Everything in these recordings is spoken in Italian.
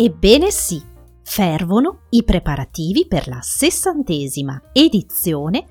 Ebbene sì, fervono i preparativi per la sessantesima edizione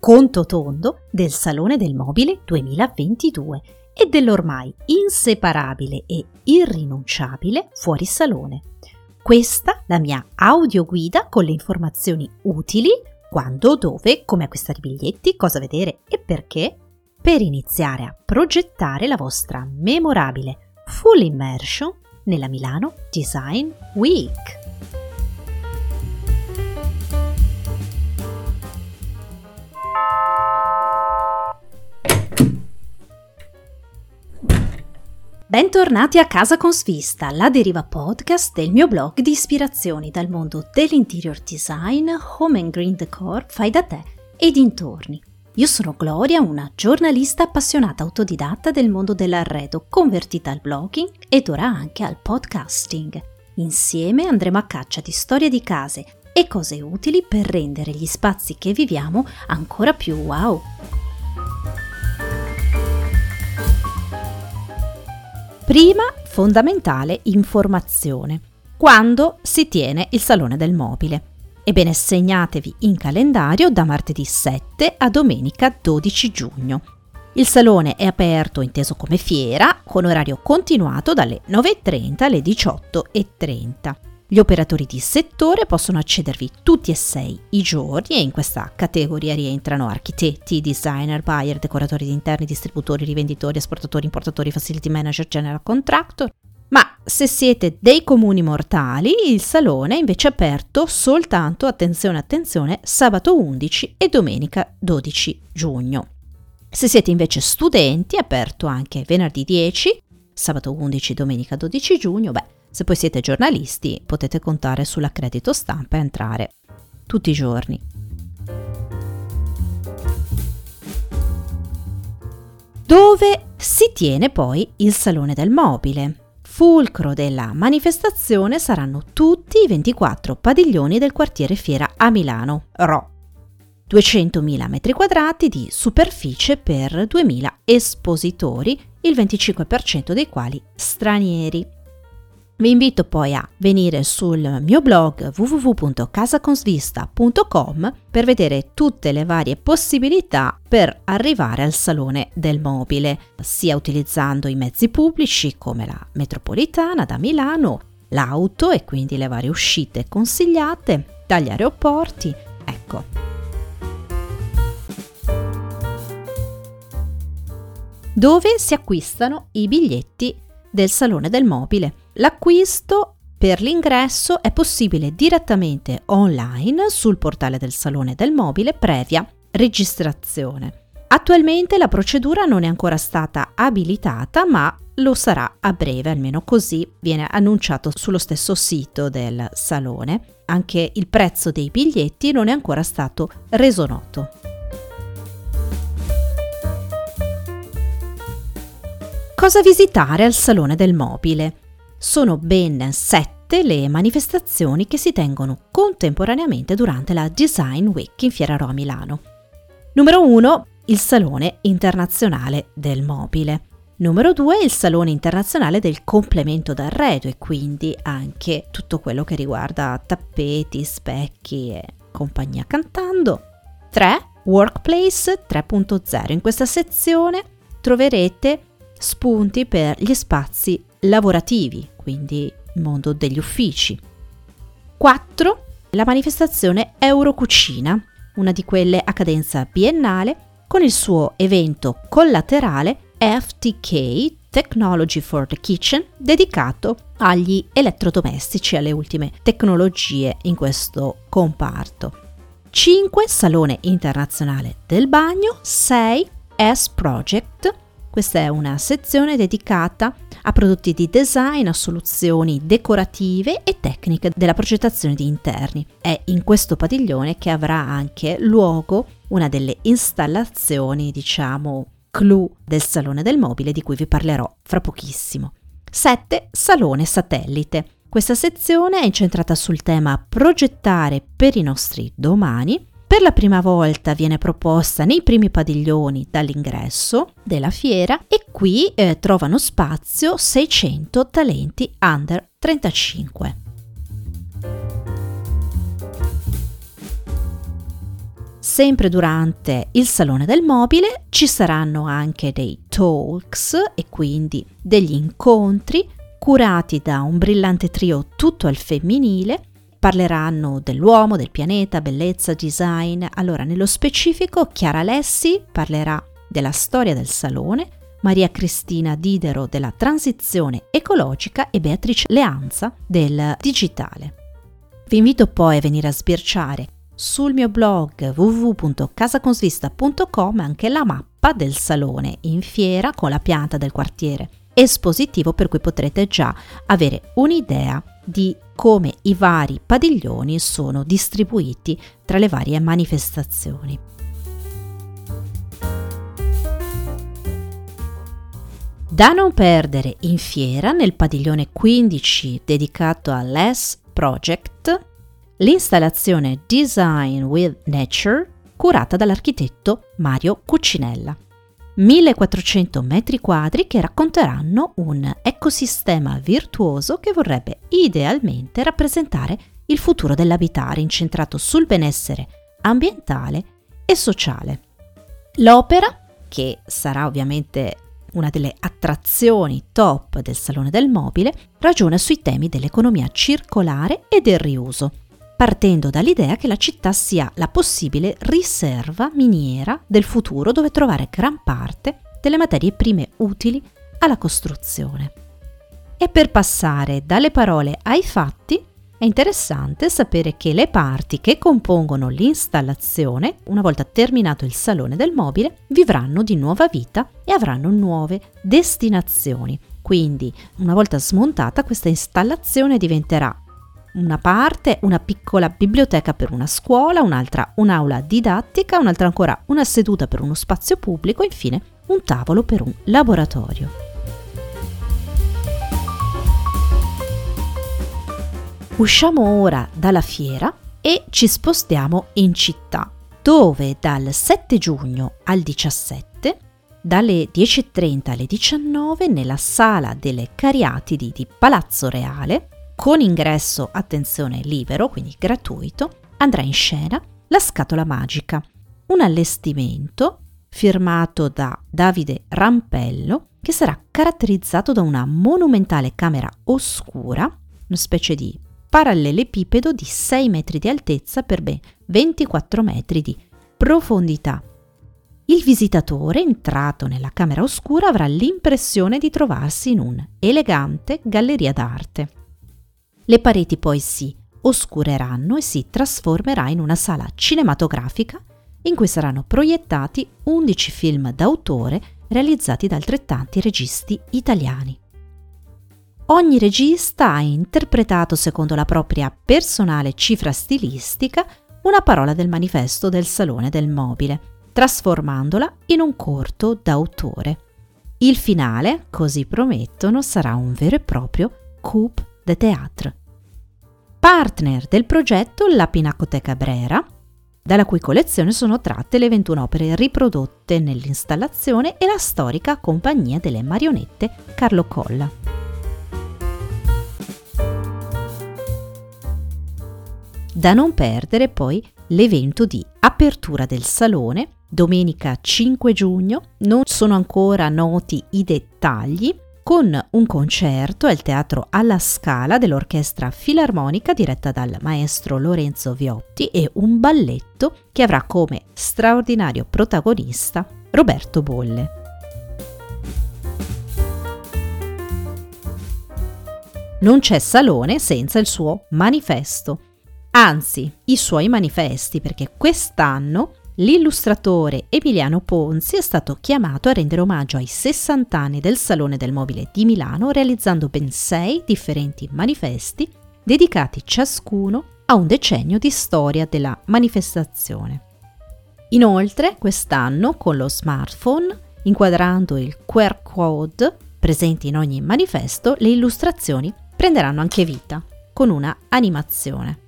conto tondo del Salone del Mobile 2022 e dell'ormai inseparabile e irrinunciabile fuorisalone. Questa la mia audioguida con le informazioni utili quando, dove, come acquistare i biglietti, cosa vedere e perché per iniziare a progettare la vostra memorabile full immersion nella Milano Design Week. Bentornati a Casa con Svista, la deriva podcast del mio blog di ispirazioni dal mondo dell'interior design, home and green decor, fai da te e dintorni. Io sono Gloria, una giornalista appassionata autodidatta del mondo dell'arredo, convertita al blogging ed ora anche al podcasting. Insieme andremo a caccia di storie di case e cose utili per rendere gli spazi che viviamo ancora più wow. Prima fondamentale informazione. Quando si tiene il Salone del Mobile? Ebbene, segnatevi in calendario da martedì 7 a domenica 12 giugno. Il salone è aperto inteso come fiera, con orario continuato dalle 9.30 alle 18.30. Gli operatori di settore possono accedervi tutti e sei i giorni e in questa categoria rientrano architetti, designer, buyer, decoratori di interni, distributori, rivenditori, esportatori, importatori, facility manager, general contractor. Ma se siete dei comuni mortali, il salone è invece aperto soltanto, attenzione, attenzione, sabato 11 e domenica 12 giugno. Se siete invece studenti, è aperto anche venerdì 10, sabato 11 e domenica 12 giugno, beh, se poi siete giornalisti potete contare sull'accredito stampa e entrare tutti i giorni. Dove si tiene poi il Salone del Mobile? Fulcro della manifestazione saranno tutti i 24 padiglioni del quartiere Fiera a Milano, RO. 200.000 m2 di superficie per 2.000 espositori, il 25% dei quali stranieri. Vi invito poi a venire sul mio blog www.casaconsvista.com per vedere tutte le varie possibilità per arrivare al salone del mobile, sia utilizzando i mezzi pubblici come la metropolitana da Milano, l'auto e quindi le varie uscite consigliate dagli aeroporti. Ecco. Dove si acquistano i biglietti del salone del mobile? L'acquisto per l'ingresso è possibile direttamente online sul portale del Salone del Mobile previa registrazione. Attualmente la procedura non è ancora stata abilitata, ma lo sarà a breve, almeno così viene annunciato sullo stesso sito del salone. Anche il prezzo dei biglietti non è ancora stato reso noto. Cosa visitare al Salone del Mobile? Sono ben sette le manifestazioni che si tengono contemporaneamente durante la Design Week in Fiera Roma Milano. Numero 1. Il Salone Internazionale del Mobile. Numero 2. Il Salone Internazionale del Complemento d'Arredo e quindi anche tutto quello che riguarda tappeti, specchi e compagnia cantando. 3. Workplace 3.0. In questa sezione troverete spunti per gli spazi lavorativi, quindi il mondo degli uffici. 4. La manifestazione Eurocucina, una di quelle a cadenza biennale, con il suo evento collaterale FTK Technology for the Kitchen, dedicato agli elettrodomestici, alle ultime tecnologie in questo comparto. 5. Salone internazionale del bagno. 6. S Project. Questa è una sezione dedicata a prodotti di design, a soluzioni decorative e tecniche della progettazione di interni. È in questo padiglione che avrà anche luogo una delle installazioni, diciamo, clou del Salone del Mobile di cui vi parlerò fra pochissimo. 7. Salone satellite. Questa sezione è incentrata sul tema progettare per i nostri domani. Per la prima volta viene proposta nei primi padiglioni dall'ingresso della fiera e qui eh, trovano spazio 600 talenti under 35. Sempre durante il Salone del Mobile ci saranno anche dei talks e quindi degli incontri curati da un brillante trio tutto al femminile. Parleranno dell'uomo, del pianeta, bellezza, design. Allora, nello specifico, Chiara Lessi parlerà della storia del salone, Maria Cristina Didero della transizione ecologica e Beatrice Leanza del digitale. Vi invito poi a venire a sbirciare sul mio blog www.casaconsvista.com anche la mappa del salone in fiera con la pianta del quartiere espositivo per cui potrete già avere un'idea di come i vari padiglioni sono distribuiti tra le varie manifestazioni. Da non perdere in fiera nel padiglione 15 dedicato all'S Project l'installazione Design with Nature curata dall'architetto Mario Cuccinella. 1400 metri quadri che racconteranno un ecosistema virtuoso che vorrebbe idealmente rappresentare il futuro dell'abitare incentrato sul benessere ambientale e sociale. L'opera, che sarà ovviamente una delle attrazioni top del Salone del Mobile, ragiona sui temi dell'economia circolare e del riuso, partendo dall'idea che la città sia la possibile riserva miniera del futuro dove trovare gran parte delle materie prime utili alla costruzione. E per passare dalle parole ai fatti, è interessante sapere che le parti che compongono l'installazione, una volta terminato il salone del mobile, vivranno di nuova vita e avranno nuove destinazioni. Quindi, una volta smontata, questa installazione diventerà una parte una piccola biblioteca per una scuola, un'altra un'aula didattica, un'altra ancora una seduta per uno spazio pubblico, infine un tavolo per un laboratorio. Usciamo ora dalla fiera e ci spostiamo in città, dove dal 7 giugno al 17, dalle 10.30 alle 19, nella sala delle Cariatidi di Palazzo Reale, con ingresso, attenzione, libero, quindi gratuito, andrà in scena La scatola magica, un allestimento firmato da Davide Rampello che sarà caratterizzato da una monumentale camera oscura, una specie di parallelepipedo di 6 metri di altezza per ben 24 metri di profondità. Il visitatore, entrato nella camera oscura, avrà l'impressione di trovarsi in un'elegante galleria d'arte. Le pareti poi si oscureranno e si trasformerà in una sala cinematografica in cui saranno proiettati 11 film d'autore realizzati da altrettanti registi italiani. Ogni regista ha interpretato secondo la propria personale cifra stilistica una parola del manifesto del Salone del Mobile, trasformandola in un corto d'autore. Il finale, così promettono, sarà un vero e proprio coup de théâtre. Partner del progetto la Pinacoteca Brera, dalla cui collezione sono tratte le 21 opere riprodotte nell'installazione e la storica Compagnia delle Marionette Carlo Colla. Da non perdere poi l'evento di apertura del salone domenica 5 giugno, non sono ancora noti i dettagli, con un concerto al Teatro alla Scala dell'Orchestra Filarmonica diretta dal maestro Lorenzo Viotti e un balletto che avrà come straordinario protagonista Roberto Bolle. Non c'è salone senza il suo manifesto, anzi i suoi manifesti perché quest'anno l'illustratore Emiliano Ponzi è stato chiamato a rendere omaggio ai 60 anni del Salone del Mobile di Milano realizzando ben sei differenti manifesti dedicati ciascuno a un decennio di storia della manifestazione. Inoltre, quest'anno con lo smartphone, inquadrando il QR code presente in ogni manifesto, le illustrazioni prenderanno anche vita con una animazione.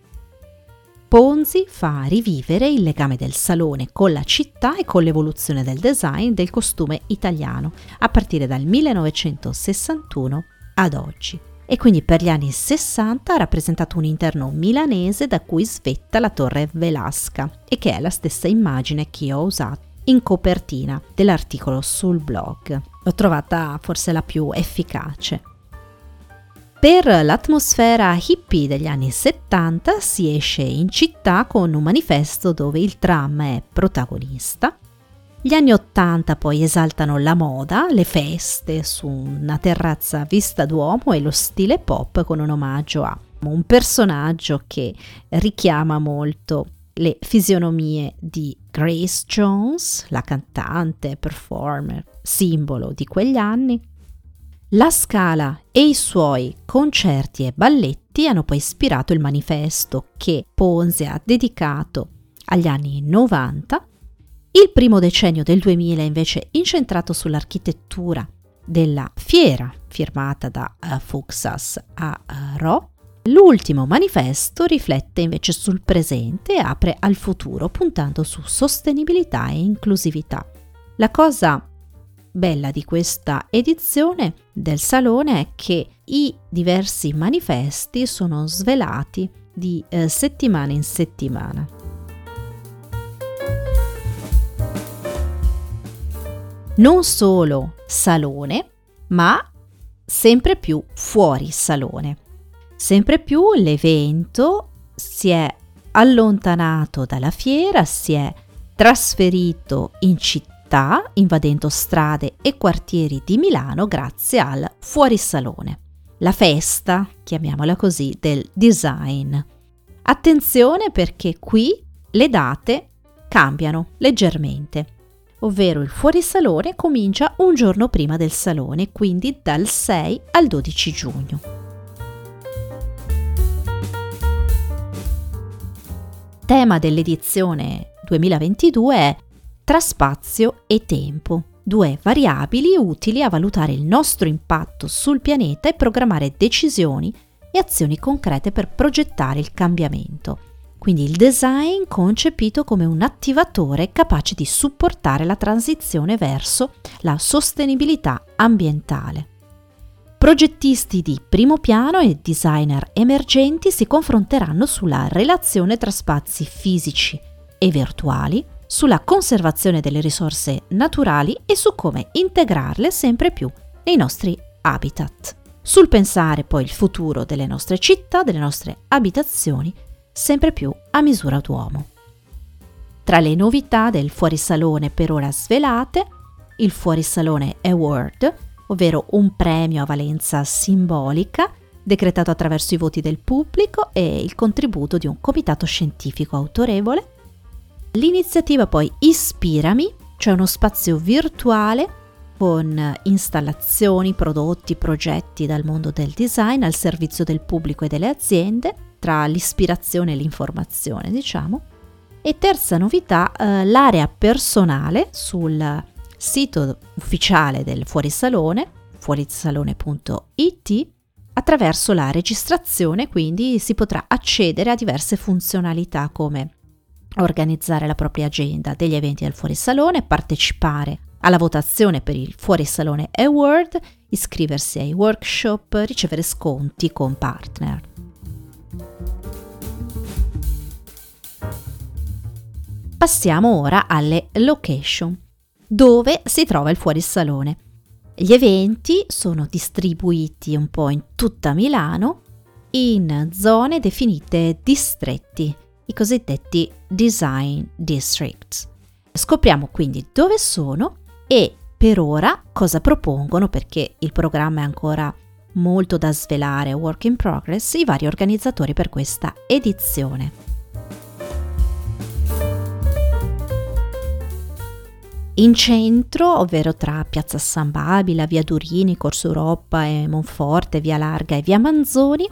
Ponzi fa rivivere il legame del salone con la città e con l'evoluzione del design del costume italiano a partire dal 1961 ad oggi. E quindi per gli anni 60 ha rappresentato un interno milanese da cui svetta la torre Velasca e che è la stessa immagine che ho usato in copertina dell'articolo sul blog. L'ho trovata forse la più efficace. Per l'atmosfera hippie degli anni 70 si esce in città con un manifesto dove il tram è protagonista. Gli anni 80 poi esaltano la moda, le feste su una terrazza vista d'uomo e lo stile pop con un omaggio a un personaggio che richiama molto le fisionomie di Grace Jones, la cantante, performer, simbolo di quegli anni, la Scala e i suoi concerti e balletti hanno poi ispirato il manifesto che Ponzi ha dedicato agli anni 90. Il primo decennio del 2000 è invece incentrato sull'architettura della fiera firmata da uh, Fuxas a uh, Ro. L'ultimo manifesto riflette invece sul presente e apre al futuro puntando su sostenibilità e inclusività. La cosa bella di questa edizione del salone è che i diversi manifesti sono svelati di eh, settimana in settimana. Non solo salone, ma sempre più fuori salone. Sempre più l'evento si è allontanato dalla fiera, si è trasferito in città città, invadendo strade e quartieri di Milano grazie al fuorisalone, la festa, chiamiamola così, del design. Attenzione perché qui le date cambiano leggermente, ovvero il fuorisalone comincia un giorno prima del salone, quindi dal 6 al 12 giugno. Tema dell'edizione 2022 è tra spazio e tempo, due variabili utili a valutare il nostro impatto sul pianeta e programmare decisioni e azioni concrete per progettare il cambiamento. Quindi il design concepito come un attivatore capace di supportare la transizione verso la sostenibilità ambientale. Progettisti di primo piano e designer emergenti si confronteranno sulla relazione tra spazi fisici e virtuali sulla conservazione delle risorse naturali e su come integrarle sempre più nei nostri habitat. Sul pensare poi il futuro delle nostre città, delle nostre abitazioni, sempre più a misura d'uomo. Tra le novità del fuorisalone per ora svelate, il Fuorisalone Award, ovvero un premio a valenza simbolica decretato attraverso i voti del pubblico e il contributo di un comitato scientifico autorevole, L'iniziativa poi Ispirami, cioè uno spazio virtuale con installazioni, prodotti, progetti dal mondo del design al servizio del pubblico e delle aziende, tra l'ispirazione e l'informazione, diciamo. E terza novità, eh, l'area personale sul sito ufficiale del fuorisalone, fuorisalone.it, attraverso la registrazione quindi si potrà accedere a diverse funzionalità come organizzare la propria agenda degli eventi del fuorisalone, partecipare alla votazione per il fuorisalone Award, iscriversi ai workshop, ricevere sconti con partner. Passiamo ora alle location, dove si trova il fuorisalone. Gli eventi sono distribuiti un po' in tutta Milano in zone definite distretti, i cosiddetti design districts. Scopriamo quindi dove sono e per ora cosa propongono perché il programma è ancora molto da svelare, work in progress, i vari organizzatori per questa edizione. In centro, ovvero tra Piazza San Babila, Via Durini, Corso Europa e Monforte, Via Larga e Via Manzoni,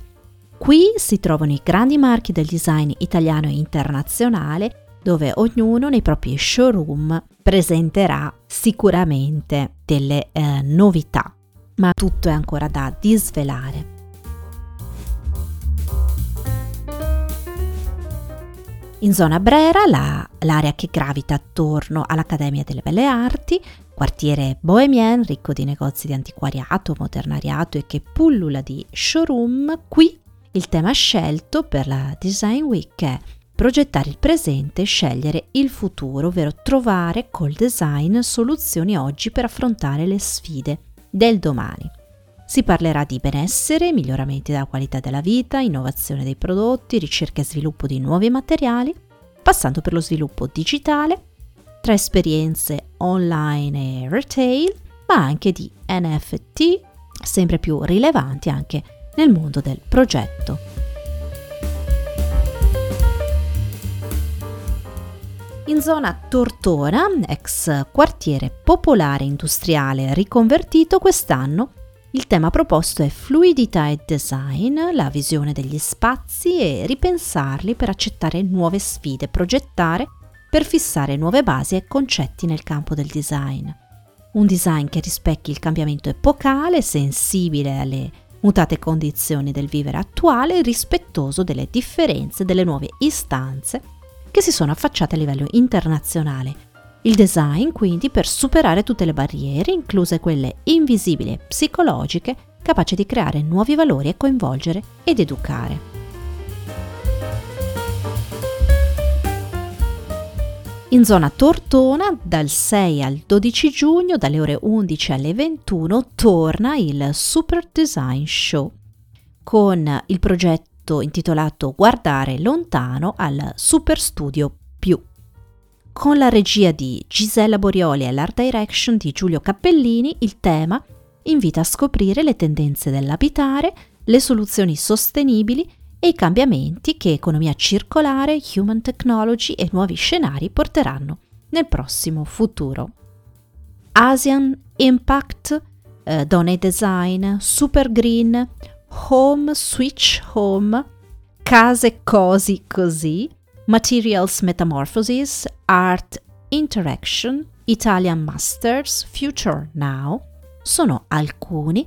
qui si trovano i grandi marchi del design italiano e internazionale, dove ognuno nei propri showroom presenterà sicuramente delle eh, novità, ma tutto è ancora da disvelare. In zona Brera, la, l'area che gravita attorno all'Accademia delle Belle Arti, quartiere bohemien ricco di negozi di antiquariato, modernariato e che pullula di showroom, qui il tema scelto per la Design Week è progettare il presente e scegliere il futuro, ovvero trovare col design soluzioni oggi per affrontare le sfide del domani. Si parlerà di benessere, miglioramenti della qualità della vita, innovazione dei prodotti, ricerca e sviluppo di nuovi materiali, passando per lo sviluppo digitale, tra esperienze online e retail, ma anche di NFT, sempre più rilevanti anche nel mondo del progetto. In zona Tortona, ex quartiere popolare industriale riconvertito quest'anno, il tema proposto è fluidità e design, la visione degli spazi e ripensarli per accettare nuove sfide, progettare per fissare nuove basi e concetti nel campo del design. Un design che rispecchi il cambiamento epocale, sensibile alle mutate condizioni del vivere attuale rispettoso delle differenze delle nuove istanze che si sono affacciate a livello internazionale il design quindi per superare tutte le barriere, incluse quelle invisibili e psicologiche, capace di creare nuovi valori e coinvolgere ed educare. In zona Tortona, dal 6 al 12 giugno, dalle ore 11 alle 21, torna il Super Design Show con il progetto intitolato Guardare lontano al Super Studio Più. Con la regia di Gisella Borioli e l'art direction di Giulio Cappellini, il tema invita a scoprire le tendenze dell'abitare, le soluzioni sostenibili e i cambiamenti che economia circolare, human technology e nuovi scenari porteranno nel prossimo futuro. Asian Impact, eh, Donne Design, Super Green, Home Switch Home, Case Cosi Così, Materials Metamorphosis, Art Interaction, Italian Masters, Future Now sono alcuni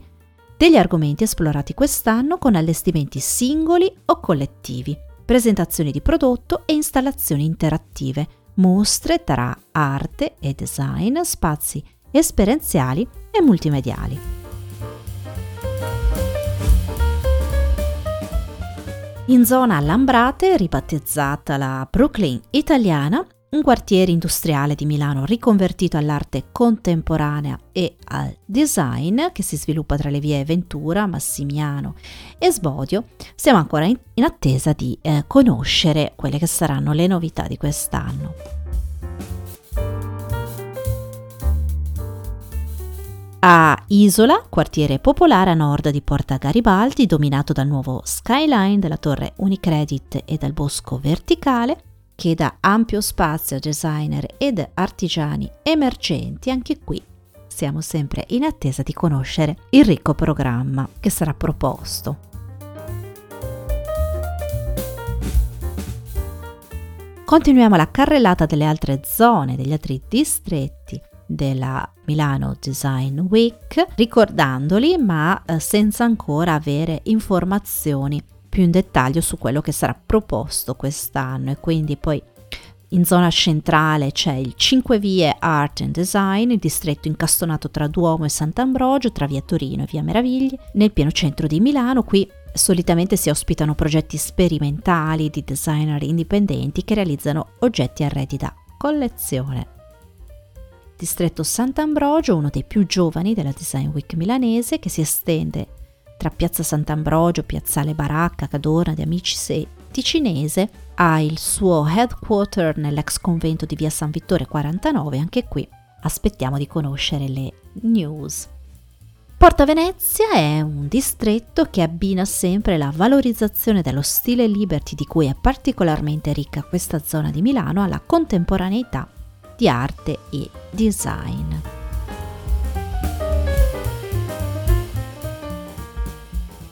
degli argomenti esplorati quest'anno con allestimenti singoli o collettivi, presentazioni di prodotto e installazioni interattive, mostre tra arte e design, spazi esperienziali e multimediali. in zona Lambrate, ribattezzata la Brooklyn italiana, un quartiere industriale di Milano riconvertito all'arte contemporanea e al design che si sviluppa tra le vie Ventura, Massimiano e Sbodio, siamo ancora in, in attesa di eh, conoscere quelle che saranno le novità di quest'anno. a Isola, quartiere popolare a nord di Porta Garibaldi, dominato dal nuovo skyline della torre Unicredit e dal bosco verticale, che dà ampio spazio a designer ed artigiani emergenti, anche qui siamo sempre in attesa di conoscere il ricco programma che sarà proposto. Continuiamo la carrellata delle altre zone, degli altri distretti della Milano Design Week, ricordandoli ma eh, senza ancora avere informazioni più in dettaglio su quello che sarà proposto quest'anno e quindi poi in zona centrale c'è il 5 Vie Art and Design, il distretto incastonato tra Duomo e Sant'Ambrogio, tra via Torino e via Meraviglie, nel pieno centro di Milano. Qui solitamente si ospitano progetti sperimentali di designer indipendenti che realizzano oggetti arredi da collezione. Distretto Sant'Ambrogio, uno dei più giovani della Design Week milanese, che si estende tra Piazza Sant'Ambrogio, Piazzale Baracca, Cadorna di Amici e Ticinese, ha il suo headquarter nell'ex convento di via San Vittore 49, anche qui aspettiamo di conoscere le news. Porta Venezia è un distretto che abbina sempre la valorizzazione dello stile liberty di cui è particolarmente ricca questa zona di Milano alla contemporaneità di arte e design.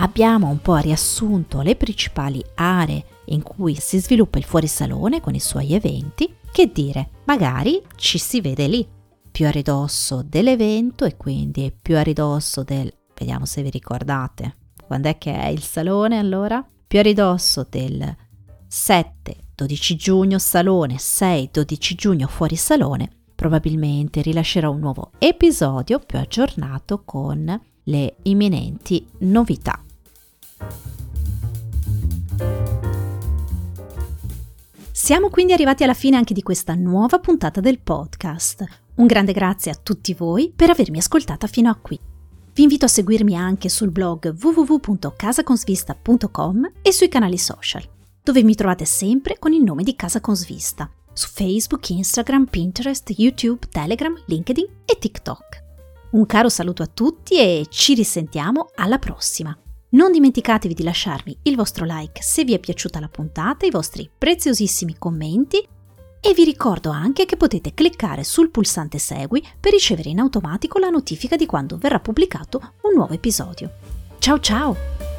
Abbiamo un po' riassunto le principali aree in cui si sviluppa il fuorisalone con i suoi eventi, che dire, magari ci si vede lì, più a ridosso dell'evento e quindi più a ridosso del, vediamo se vi ricordate, quando è che è il salone allora? Più a ridosso del 7-12 giugno salone, 6-12 giugno fuori salone, probabilmente rilascerò un nuovo episodio più aggiornato con le imminenti novità. Siamo quindi arrivati alla fine anche di questa nuova puntata del podcast. Un grande grazie a tutti voi per avermi ascoltata fino a qui. Vi invito a seguirmi anche sul blog www.casaconsvista.com e sui canali social, dove mi trovate sempre con il nome di Casa Consvista, su Facebook, Instagram, Pinterest, YouTube, Telegram, LinkedIn e TikTok. Un caro saluto a tutti e ci risentiamo alla prossima. Non dimenticatevi di lasciarmi il vostro like se vi è piaciuta la puntata, i vostri preziosissimi commenti e vi ricordo anche che potete cliccare sul pulsante Segui per ricevere in automatico la notifica di quando verrà pubblicato un nuovo episodio. Ciao ciao!